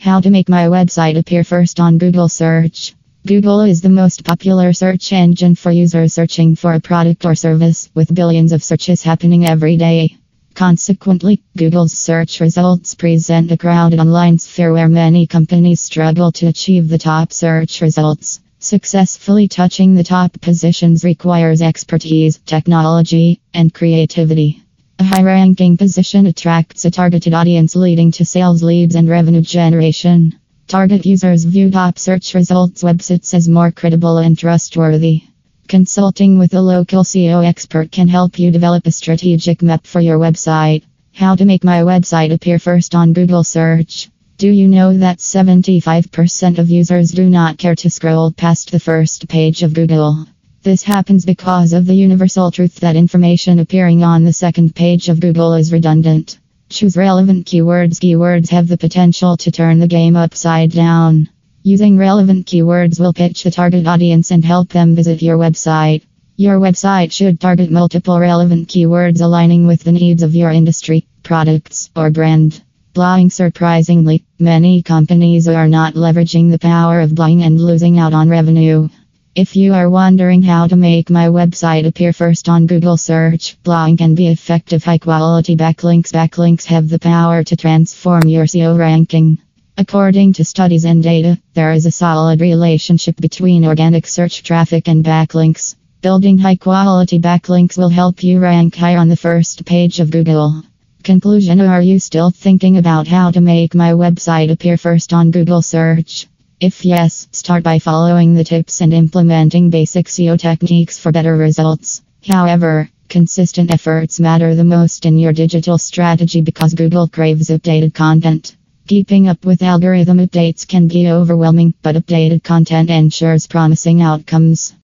How to make my website appear first on Google search. Google is the most popular search engine for users searching for a product or service, with billions of searches happening every day. Consequently, Google's search results present a crowded online sphere where many companies struggle to achieve the top search results. Successfully touching the top positions requires expertise, technology, and creativity. A high ranking position attracts a targeted audience, leading to sales leads and revenue generation. Target users view top search results websites as more credible and trustworthy. Consulting with a local SEO expert can help you develop a strategic map for your website. How to make my website appear first on Google search. Do you know that 75% of users do not care to scroll past the first page of Google? This happens because of the universal truth that information appearing on the second page of Google is redundant. Choose relevant keywords. Keywords have the potential to turn the game upside down. Using relevant keywords will pitch the target audience and help them visit your website. Your website should target multiple relevant keywords aligning with the needs of your industry, products, or brand. Blogging surprisingly, many companies are not leveraging the power of blogging and losing out on revenue. If you are wondering how to make my website appear first on Google search, blogging can be effective high quality backlinks. Backlinks have the power to transform your SEO ranking. According to studies and data, there is a solid relationship between organic search traffic and backlinks. Building high quality backlinks will help you rank high on the first page of Google. Conclusion Are you still thinking about how to make my website appear first on Google search? If yes, start by following the tips and implementing basic SEO techniques for better results. However, consistent efforts matter the most in your digital strategy because Google craves updated content. Keeping up with algorithm updates can be overwhelming, but updated content ensures promising outcomes.